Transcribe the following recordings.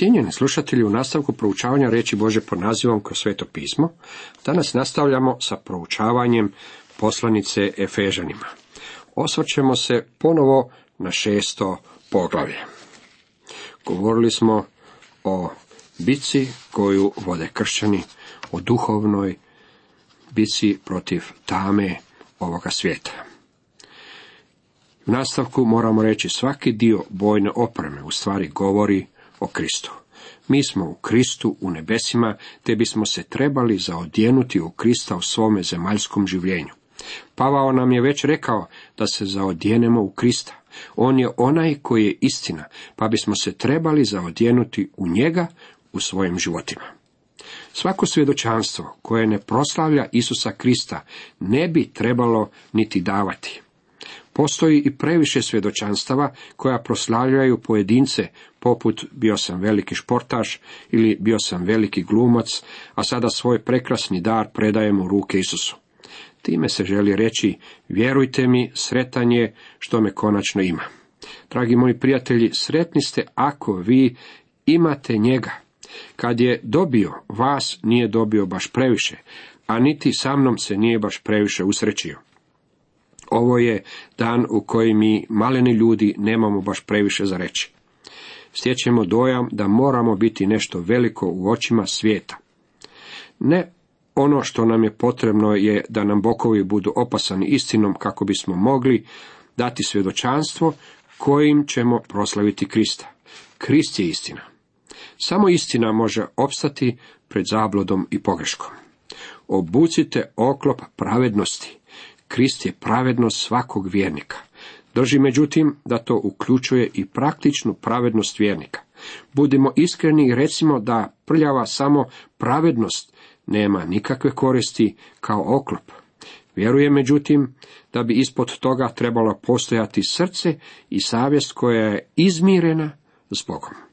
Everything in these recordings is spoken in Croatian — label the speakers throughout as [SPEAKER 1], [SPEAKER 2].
[SPEAKER 1] Cijenjeni slušatelji, u nastavku proučavanja reći Bože pod nazivom kroz sveto pismo, danas nastavljamo sa proučavanjem poslanice Efežanima. Osvrćemo se ponovo na šesto poglavlje. Govorili smo o bici koju vode kršćani, o duhovnoj bici protiv tame ovoga svijeta. U nastavku moramo reći svaki dio bojne opreme u stvari govori o Kristu. Mi smo u Kristu u nebesima, te bismo se trebali zaodjenuti u Krista u svome zemaljskom življenju. Pavao nam je već rekao da se zaodjenemo u Krista. On je onaj koji je istina, pa bismo se trebali zaodjenuti u njega u svojim životima. Svako svjedočanstvo koje ne proslavlja Isusa Krista ne bi trebalo niti davati. Postoji i previše svjedočanstava koja proslavljaju pojedince, poput bio sam veliki športaš ili bio sam veliki glumac, a sada svoj prekrasni dar predajem u ruke Isusu. Time se želi reći, vjerujte mi, sretan je što me konačno ima. Dragi moji prijatelji, sretni ste ako vi imate njega. Kad je dobio, vas nije dobio baš previše, a niti sa mnom se nije baš previše usrećio. Ovo je dan u koji mi maleni ljudi nemamo baš previše za reći. Stječemo dojam da moramo biti nešto veliko u očima svijeta. Ne ono što nam je potrebno je da nam bokovi budu opasani istinom kako bismo mogli dati svjedočanstvo kojim ćemo proslaviti Krista. Krist je istina. Samo istina može opstati pred zablodom i pogreškom. Obucite oklop pravednosti. Krist je pravednost svakog vjernika. Drži međutim da to uključuje i praktičnu pravednost vjernika. Budimo iskreni i recimo da prljava samo pravednost nema nikakve koristi kao oklop. Vjerujem međutim da bi ispod toga trebalo postojati srce i savjest koja je izmirena s Bogom.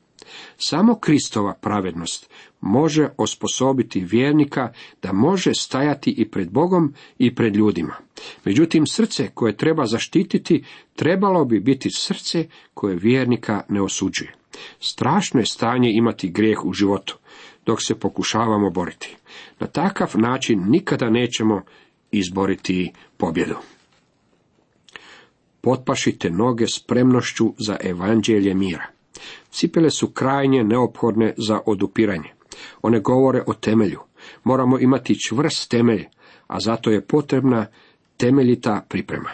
[SPEAKER 1] Samo Kristova pravednost može osposobiti vjernika da može stajati i pred Bogom i pred ljudima. Međutim, srce koje treba zaštititi trebalo bi biti srce koje vjernika ne osuđuje. Strašno je stanje imati grijeh u životu, dok se pokušavamo boriti. Na takav način nikada nećemo izboriti pobjedu. Potpašite noge spremnošću za evanđelje mira. Cipele su krajnje neophodne za odupiranje. One govore o temelju. Moramo imati čvrst temelj, a zato je potrebna temeljita priprema.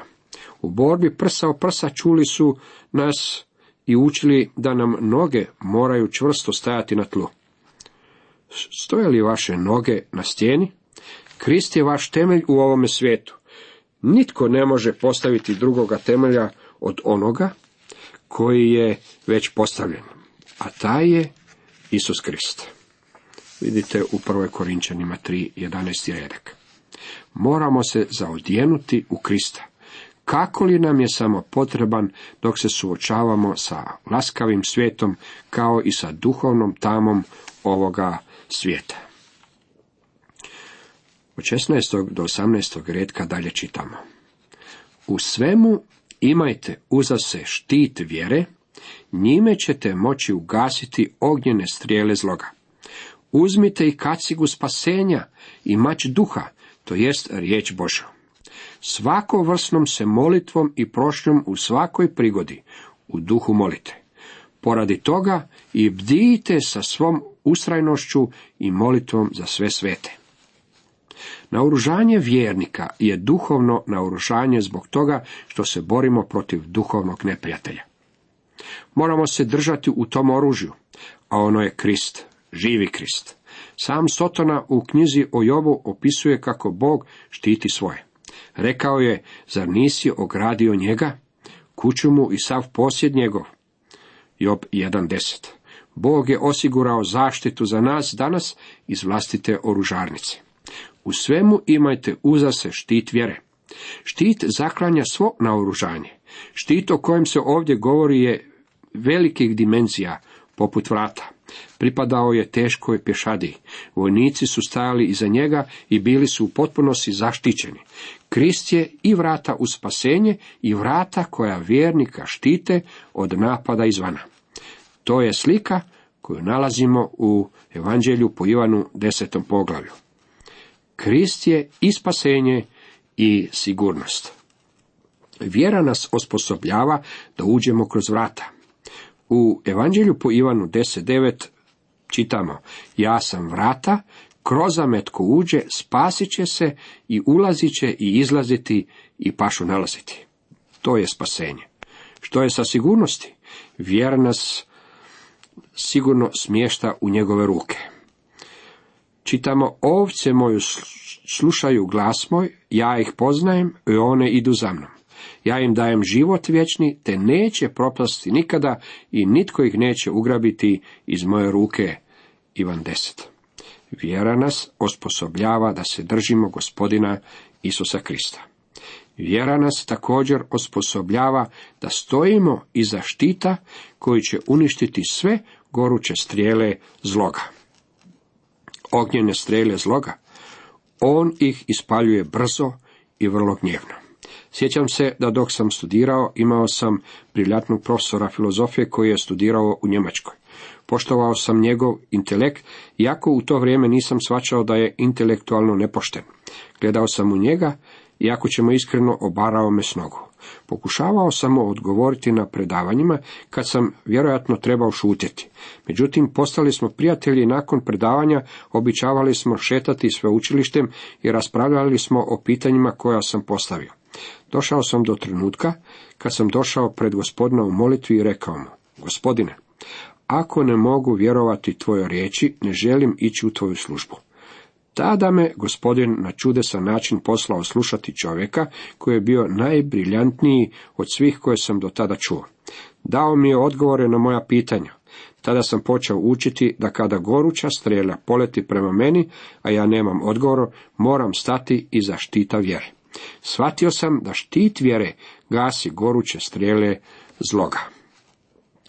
[SPEAKER 1] U borbi prsa o prsa čuli su nas i učili da nam noge moraju čvrsto stajati na tlu. Stoje li vaše noge na stijeni? Krist je vaš temelj u ovome svijetu. Nitko ne može postaviti drugoga temelja od onoga koji je već postavljen, a taj je Isus Krist. Vidite u 1. Korinčanima 3, 11. redak. Moramo se zaodjenuti u Krista. Kako li nam je samo potreban dok se suočavamo sa laskavim svijetom kao i sa duhovnom tamom ovoga svijeta. Od 16. do 18. redka dalje čitamo. U svemu imajte uza se štit vjere, njime ćete moći ugasiti ognjene strijele zloga. Uzmite i kacigu spasenja i mač duha, to jest riječ Božja. Svako vrsnom se molitvom i prošnjom u svakoj prigodi u duhu molite. Poradi toga i bdijte sa svom ustrajnošću i molitvom za sve svete. Naoružanje vjernika je duhovno naoružanje zbog toga što se borimo protiv duhovnog neprijatelja. Moramo se držati u tom oružju, a ono je Krist, živi Krist. Sam Sotona u knjizi o Jobu opisuje kako Bog štiti svoje. Rekao je, zar nisi ogradio njega, kuću mu i sav posjed njegov? Job 1.10 Bog je osigurao zaštitu za nas danas iz vlastite oružarnice. U svemu imajte uza se štit vjere. Štit zaklanja svo naoružanje. Štit o kojem se ovdje govori je velikih dimenzija, poput vrata. Pripadao je teškoj pješadi. Vojnici su stajali iza njega i bili su u potpunosti zaštićeni. Krist je i vrata u spasenje i vrata koja vjernika štite od napada izvana. To je slika koju nalazimo u Evanđelju po Ivanu desetom poglavlju. Krist je i spasenje i sigurnost. Vjera nas osposobljava da uđemo kroz vrata. U Evanđelju po Ivanu 10.9 čitamo, ja sam vrata, kroz metko uđe, spasit će se i ulazit će i izlaziti i pašu nalaziti. To je spasenje. Što je sa sigurnosti? Vjera nas sigurno smješta u njegove ruke. Čitamo, ovce moju slušaju glas moj, ja ih poznajem i one idu za mnom. Ja im dajem život vječni, te neće propasti nikada i nitko ih neće ugrabiti iz moje ruke. Ivan 10. Vjera nas osposobljava da se držimo gospodina Isusa Krista. Vjera nas također osposobljava da stojimo iza štita koji će uništiti sve goruće strijele zloga. Ognjene strijele zloga, on ih ispaljuje brzo i vrlo gnjevno. Sjećam se da dok sam studirao imao sam briljatnog profesora filozofije koji je studirao u Njemačkoj. Poštovao sam njegov intelekt, iako u to vrijeme nisam svačao da je intelektualno nepošten. Gledao sam u njega, iako ćemo iskreno obarao me s nogu. Pokušavao sam odgovoriti na predavanjima kad sam vjerojatno trebao šutjeti. Međutim, postali smo prijatelji nakon predavanja, običavali smo šetati sveučilištem i raspravljali smo o pitanjima koja sam postavio. Došao sam do trenutka kad sam došao pred gospodina u molitvi i rekao mu, gospodine, ako ne mogu vjerovati tvojoj riječi, ne želim ići u tvoju službu. Tada me gospodin na čudesan način poslao slušati čovjeka koji je bio najbriljantniji od svih koje sam do tada čuo. Dao mi je odgovore na moja pitanja. Tada sam počeo učiti da kada goruća strela poleti prema meni, a ja nemam odgovor, moram stati iza štita vjere. Shvatio sam da štit vjere gasi goruće strele zloga.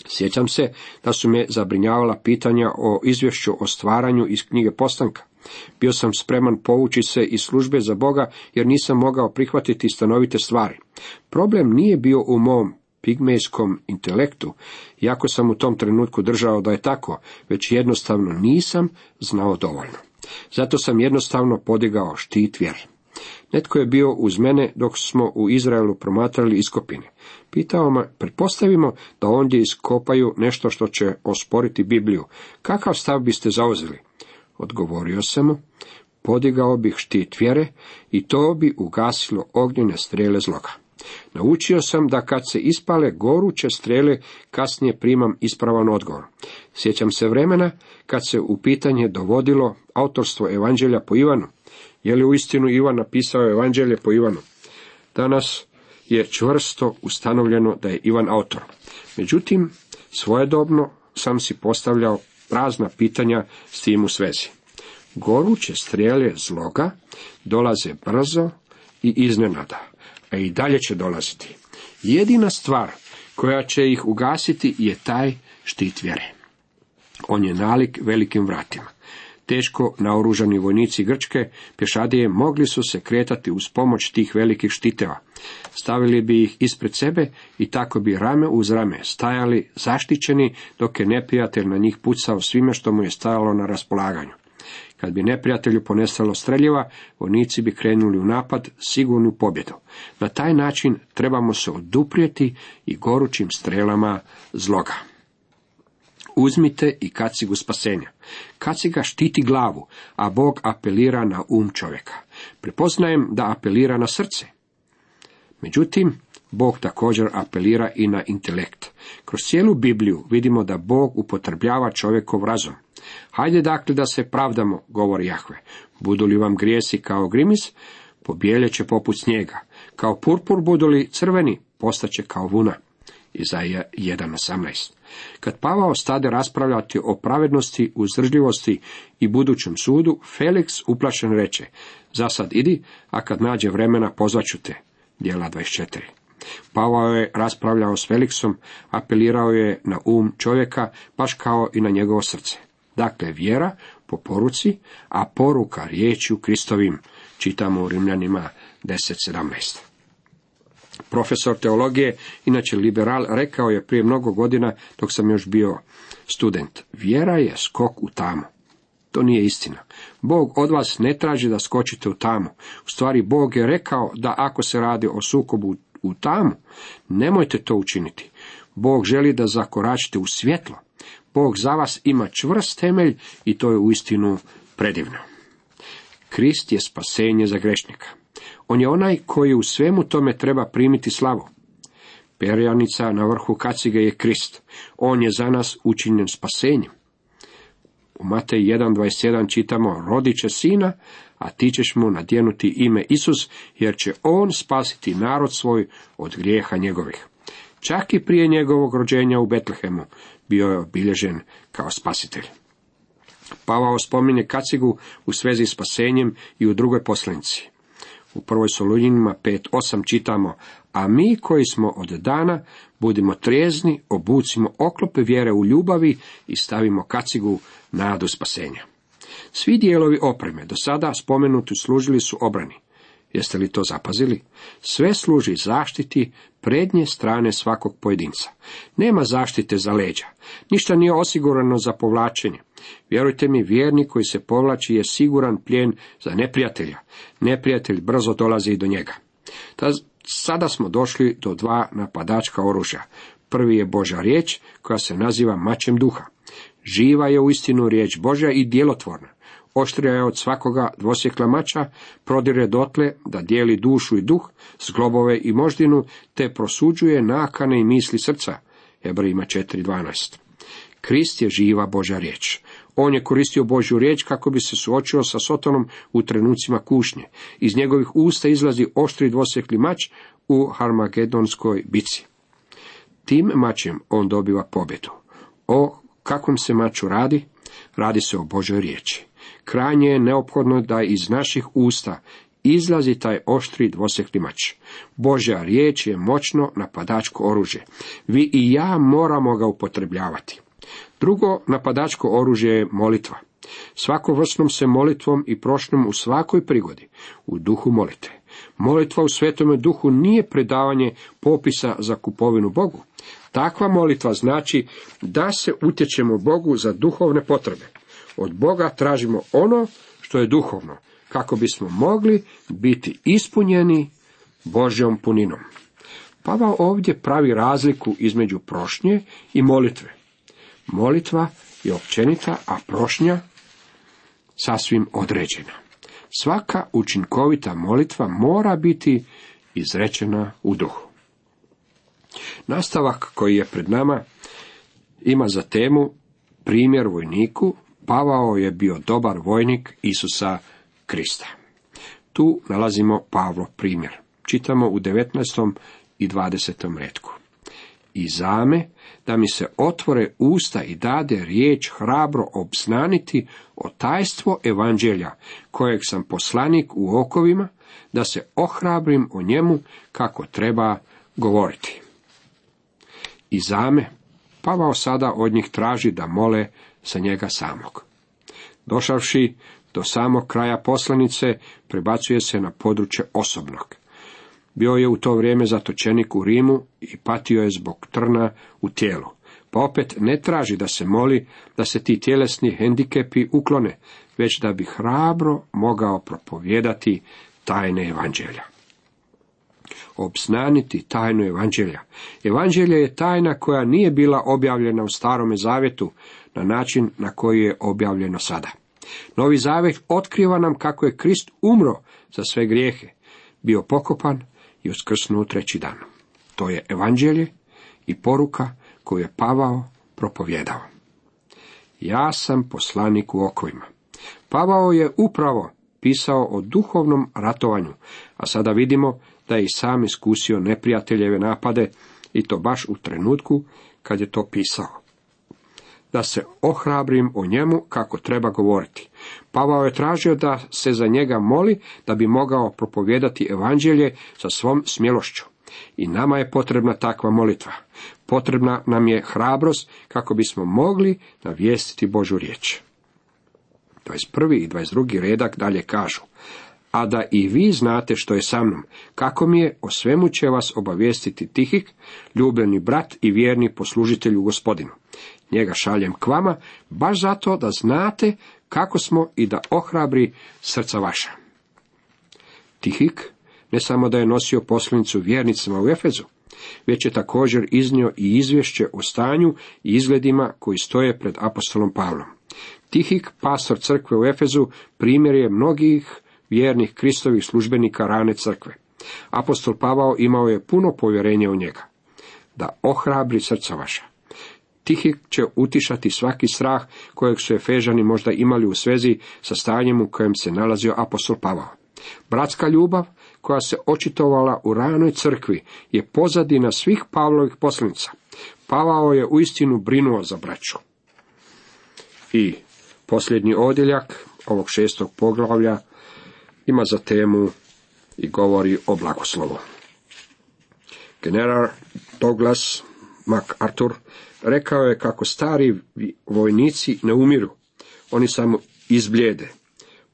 [SPEAKER 1] Sjećam se da su me zabrinjavala pitanja o izvješću o stvaranju iz knjige Postanka. Bio sam spreman povući se iz službe za Boga jer nisam mogao prihvatiti stanovite stvari. Problem nije bio u mom pigmejskom intelektu, iako sam u tom trenutku držao da je tako, već jednostavno nisam znao dovoljno. Zato sam jednostavno podigao štit vjere. Netko je bio uz mene dok smo u Izraelu promatrali iskopine. Pitao me, pretpostavimo da ondje iskopaju nešto što će osporiti Bibliju. Kakav stav biste zauzeli? Odgovorio sam mu, podigao bih štit vjere i to bi ugasilo ognjene strele zloga. Naučio sam da kad se ispale goruće strele, kasnije primam ispravan odgovor. Sjećam se vremena kad se u pitanje dovodilo autorstvo Evanđelja po Ivanu. Je li uistinu Ivan napisao Evanđelje po Ivanu? Danas je čvrsto ustanovljeno da je Ivan autor. Međutim, svojedobno sam si postavljao prazna pitanja s tim u svezi. Goruće strijele zloga dolaze brzo i iznenada, a i dalje će dolaziti. Jedina stvar koja će ih ugasiti je taj štit vjere. On je nalik velikim vratima. Teško naoružani vojnici Grčke, pješadije, mogli su se kretati uz pomoć tih velikih štiteva. Stavili bi ih ispred sebe i tako bi rame uz rame stajali zaštićeni dok je neprijatelj na njih pucao svime što mu je stajalo na raspolaganju. Kad bi neprijatelju ponestalo streljiva, vojnici bi krenuli u napad sigurnu pobjedu. Na taj način trebamo se oduprijeti i gorućim strelama zloga. Uzmite i kacigu spasenja. Kaciga štiti glavu, a Bog apelira na um čovjeka. Prepoznajem da apelira na srce. Međutim, Bog također apelira i na intelekt. Kroz cijelu Bibliju vidimo da Bog upotrebljava čovjekov razum. Hajde dakle da se pravdamo, govori Jahve. Budu li vam grijesi kao grimis, će poput snijega. Kao purpur budu li crveni, postaće kao vuna. Izaija 1.18. Kad Pavao stade raspravljati o pravednosti, uzdržljivosti i budućem sudu, Felix uplašen reče, za sad idi, a kad nađe vremena pozvaću te. Dijela 24. Pavao je raspravljao s Felixom, apelirao je na um čovjeka, baš kao i na njegovo srce. Dakle, vjera po poruci, a poruka riječju Kristovim, čitamo u Rimljanima 10.17. Profesor teologije, inače liberal, rekao je prije mnogo godina, dok sam još bio student, vjera je skok u tamu. To nije istina. Bog od vas ne traži da skočite u tamu. U stvari, Bog je rekao da ako se radi o sukobu u tamu, nemojte to učiniti. Bog želi da zakoračite u svjetlo. Bog za vas ima čvrst temelj i to je uistinu predivno. Krist je spasenje za grešnika. On je onaj koji u svemu tome treba primiti slavu. Perjanica na vrhu kacige je Krist. On je za nas učinjen spasenjem. U Matej 1.21 čitamo, rodit će sina, a ti ćeš mu nadjenuti ime Isus, jer će on spasiti narod svoj od grijeha njegovih. Čak i prije njegovog rođenja u Betlehemu bio je obilježen kao spasitelj. Pavao spominje kacigu u svezi spasenjem i u drugoj poslanici. U prvoj Solunjinima 5.8 čitamo, a mi koji smo od dana, budimo trijezni, obucimo oklope vjere u ljubavi i stavimo kacigu nadu spasenja. Svi dijelovi opreme do sada spomenuti služili su obrani. Jeste li to zapazili? Sve služi zaštiti prednje strane svakog pojedinca. Nema zaštite za leđa. Ništa nije osigurano za povlačenje. Vjerujte mi, vjernik koji se povlači je siguran plijen za neprijatelja. Neprijatelj brzo dolazi i do njega. Ta, sada smo došli do dva napadačka oružja. Prvi je Boža riječ, koja se naziva mačem duha. Živa je u istinu riječ Božja i djelotvorna. Oštrija je od svakoga dvosjekla mača, prodire dotle da dijeli dušu i duh, zglobove i moždinu, te prosuđuje nakane i misli srca. Hebrejima 4.12. Krist je živa Božja riječ. On je koristio Božju riječ kako bi se suočio sa Sotonom u trenucima kušnje. Iz njegovih usta izlazi oštri dvosjekli mač u Harmagedonskoj bici. Tim mačem on dobiva pobjedu. O kakvom se maču radi? Radi se o Božoj riječi. Krajnje je neophodno da iz naših usta izlazi taj oštri dvosekli mač. Božja riječ je moćno napadačko oružje. Vi i ja moramo ga upotrebljavati. Drugo napadačko oružje je molitva. Svako vrsnom se molitvom i prošnjom u svakoj prigodi, u duhu molite. Molitva u svetome duhu nije predavanje popisa za kupovinu Bogu. Takva molitva znači da se utječemo Bogu za duhovne potrebe. Od Boga tražimo ono što je duhovno, kako bismo mogli biti ispunjeni Božjom puninom. Pavao ovdje pravi razliku između prošnje i molitve. Molitva je općenita, a prošnja sasvim određena. Svaka učinkovita molitva mora biti izrečena u duhu. Nastavak koji je pred nama ima za temu primjer vojniku Pavao je bio dobar vojnik Isusa Krista. Tu nalazimo Pavlo primjer. Čitamo u 19. i 20. redku. I zame da mi se otvore usta i dade riječ hrabro obznaniti o tajstvo evanđelja, kojeg sam poslanik u okovima, da se ohrabrim o njemu kako treba govoriti. I zame, Pavao sada od njih traži da mole sa njega samog. Došavši do samog kraja poslanice, prebacuje se na područje osobnog. Bio je u to vrijeme zatočenik u Rimu i patio je zbog trna u tijelu. Pa opet ne traži da se moli da se ti tjelesni hendikepi uklone, već da bi hrabro mogao propovijedati tajne evanđelja. Obznaniti tajnu evanđelja. Evanđelje je tajna koja nije bila objavljena u starome zavjetu, na način na koji je objavljeno sada. Novi zavjet otkriva nam kako je Krist umro za sve grijehe, bio pokopan i uskrsnuo treći dan. To je evanđelje i poruka koju je Pavao propovjedao. Ja sam poslanik u okovima. Pavao je upravo pisao o duhovnom ratovanju, a sada vidimo da je i sam iskusio neprijateljeve napade i to baš u trenutku kad je to pisao da se ohrabrim o njemu kako treba govoriti. Pavao je tražio da se za njega moli da bi mogao propovijedati evanđelje sa svom smjelošću. I nama je potrebna takva molitva. Potrebna nam je hrabrost kako bismo mogli navijestiti Božu riječ. 21. i 22. redak dalje kažu. A da i vi znate što je sa mnom, kako mi je, o svemu će vas obavijestiti Tihik, ljubljeni brat i vjerni poslužitelj u gospodinu. Njega šaljem k vama, baš zato da znate kako smo i da ohrabri srca vaša. Tihik ne samo da je nosio poslanicu vjernicima u Efezu, već je također iznio i izvješće o stanju i izgledima koji stoje pred apostolom Pavlom. Tihik, pastor crkve u Efezu, primjer je mnogih vjernih Kristovih službenika rane crkve. Apostol Pavao imao je puno povjerenja u njega. Da ohrabri srca vaša. Tihik će utišati svaki strah kojeg su Efežani možda imali u svezi sa stanjem u kojem se nalazio apostol Pavao. Bratska ljubav koja se očitovala u ranoj crkvi je pozadina svih Pavlovih poslanica. Pavao je uistinu brinuo za braću. I posljednji odjeljak ovog šestog poglavlja ima za temu i govori o blagoslovu. General Douglas MacArthur rekao je kako stari vojnici ne umiru, oni samo izbljede.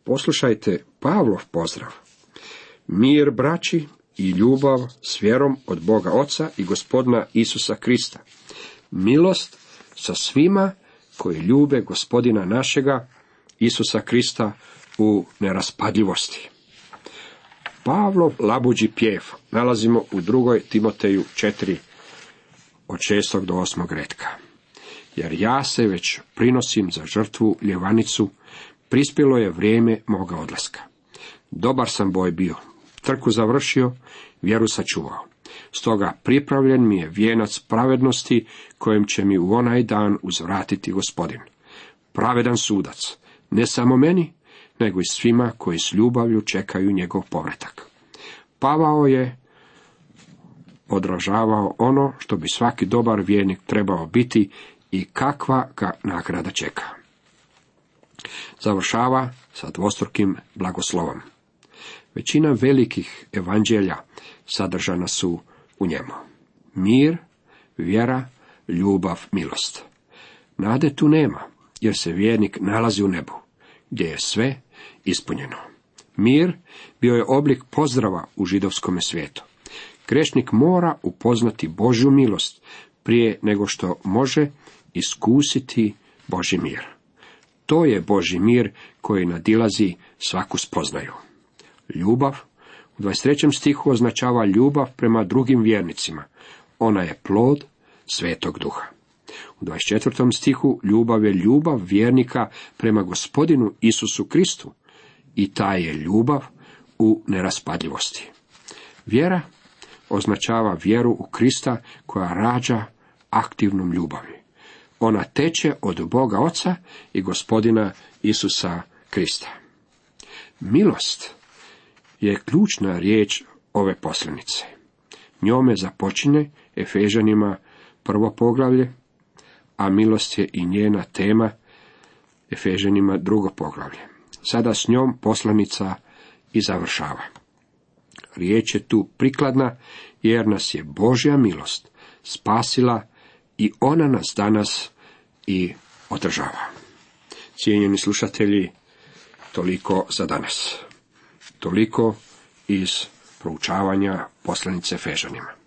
[SPEAKER 1] Poslušajte Pavlov pozdrav. Mir braći i ljubav s vjerom od Boga Oca i gospodina Isusa Krista. Milost sa svima koji ljube gospodina našega Isusa Krista u neraspadljivosti. Pavlov labuđi pjev nalazimo u drugoj Timoteju 4 od 6. do 8. redka. Jer ja se već prinosim za žrtvu ljevanicu, prispjelo je vrijeme moga odlaska. Dobar sam boj bio, trku završio, vjeru sačuvao. Stoga pripravljen mi je vijenac pravednosti kojem će mi u onaj dan uzvratiti gospodin. Pravedan sudac, ne samo meni, nego i svima koji s ljubavlju čekaju njegov povratak. Pavao je odražavao ono što bi svaki dobar vjernik trebao biti i kakva ga nagrada čeka. Završava sa dvostrukim blagoslovom. Većina velikih evanđelja sadržana su u njemu. Mir, vjera, ljubav, milost. Nade tu nema, jer se vjernik nalazi u nebu, gdje je sve ispunjeno. Mir bio je oblik pozdrava u židovskom svijetu. Grešnik mora upoznati Božju milost prije nego što može iskusiti Boži mir. To je Boži mir koji nadilazi svaku spoznaju. Ljubav u 23. stihu označava ljubav prema drugim vjernicima. Ona je plod svetog duha. U 24. stihu ljubav je ljubav vjernika prema gospodinu Isusu Kristu i ta je ljubav u neraspadljivosti. Vjera označava vjeru u Krista koja rađa aktivnom ljubavi. Ona teče od Boga Oca i gospodina Isusa Krista. Milost je ključna riječ ove poslanice. Njome započinje Efežanima prvo poglavlje, a milost je i njena tema Efežanima drugo poglavlje. Sada s njom poslanica i završava. Riječ je tu prikladna jer nas je Božja milost spasila i ona nas danas i održava. Cijenjeni slušatelji, toliko za danas. Toliko iz proučavanja poslanice Fežanima.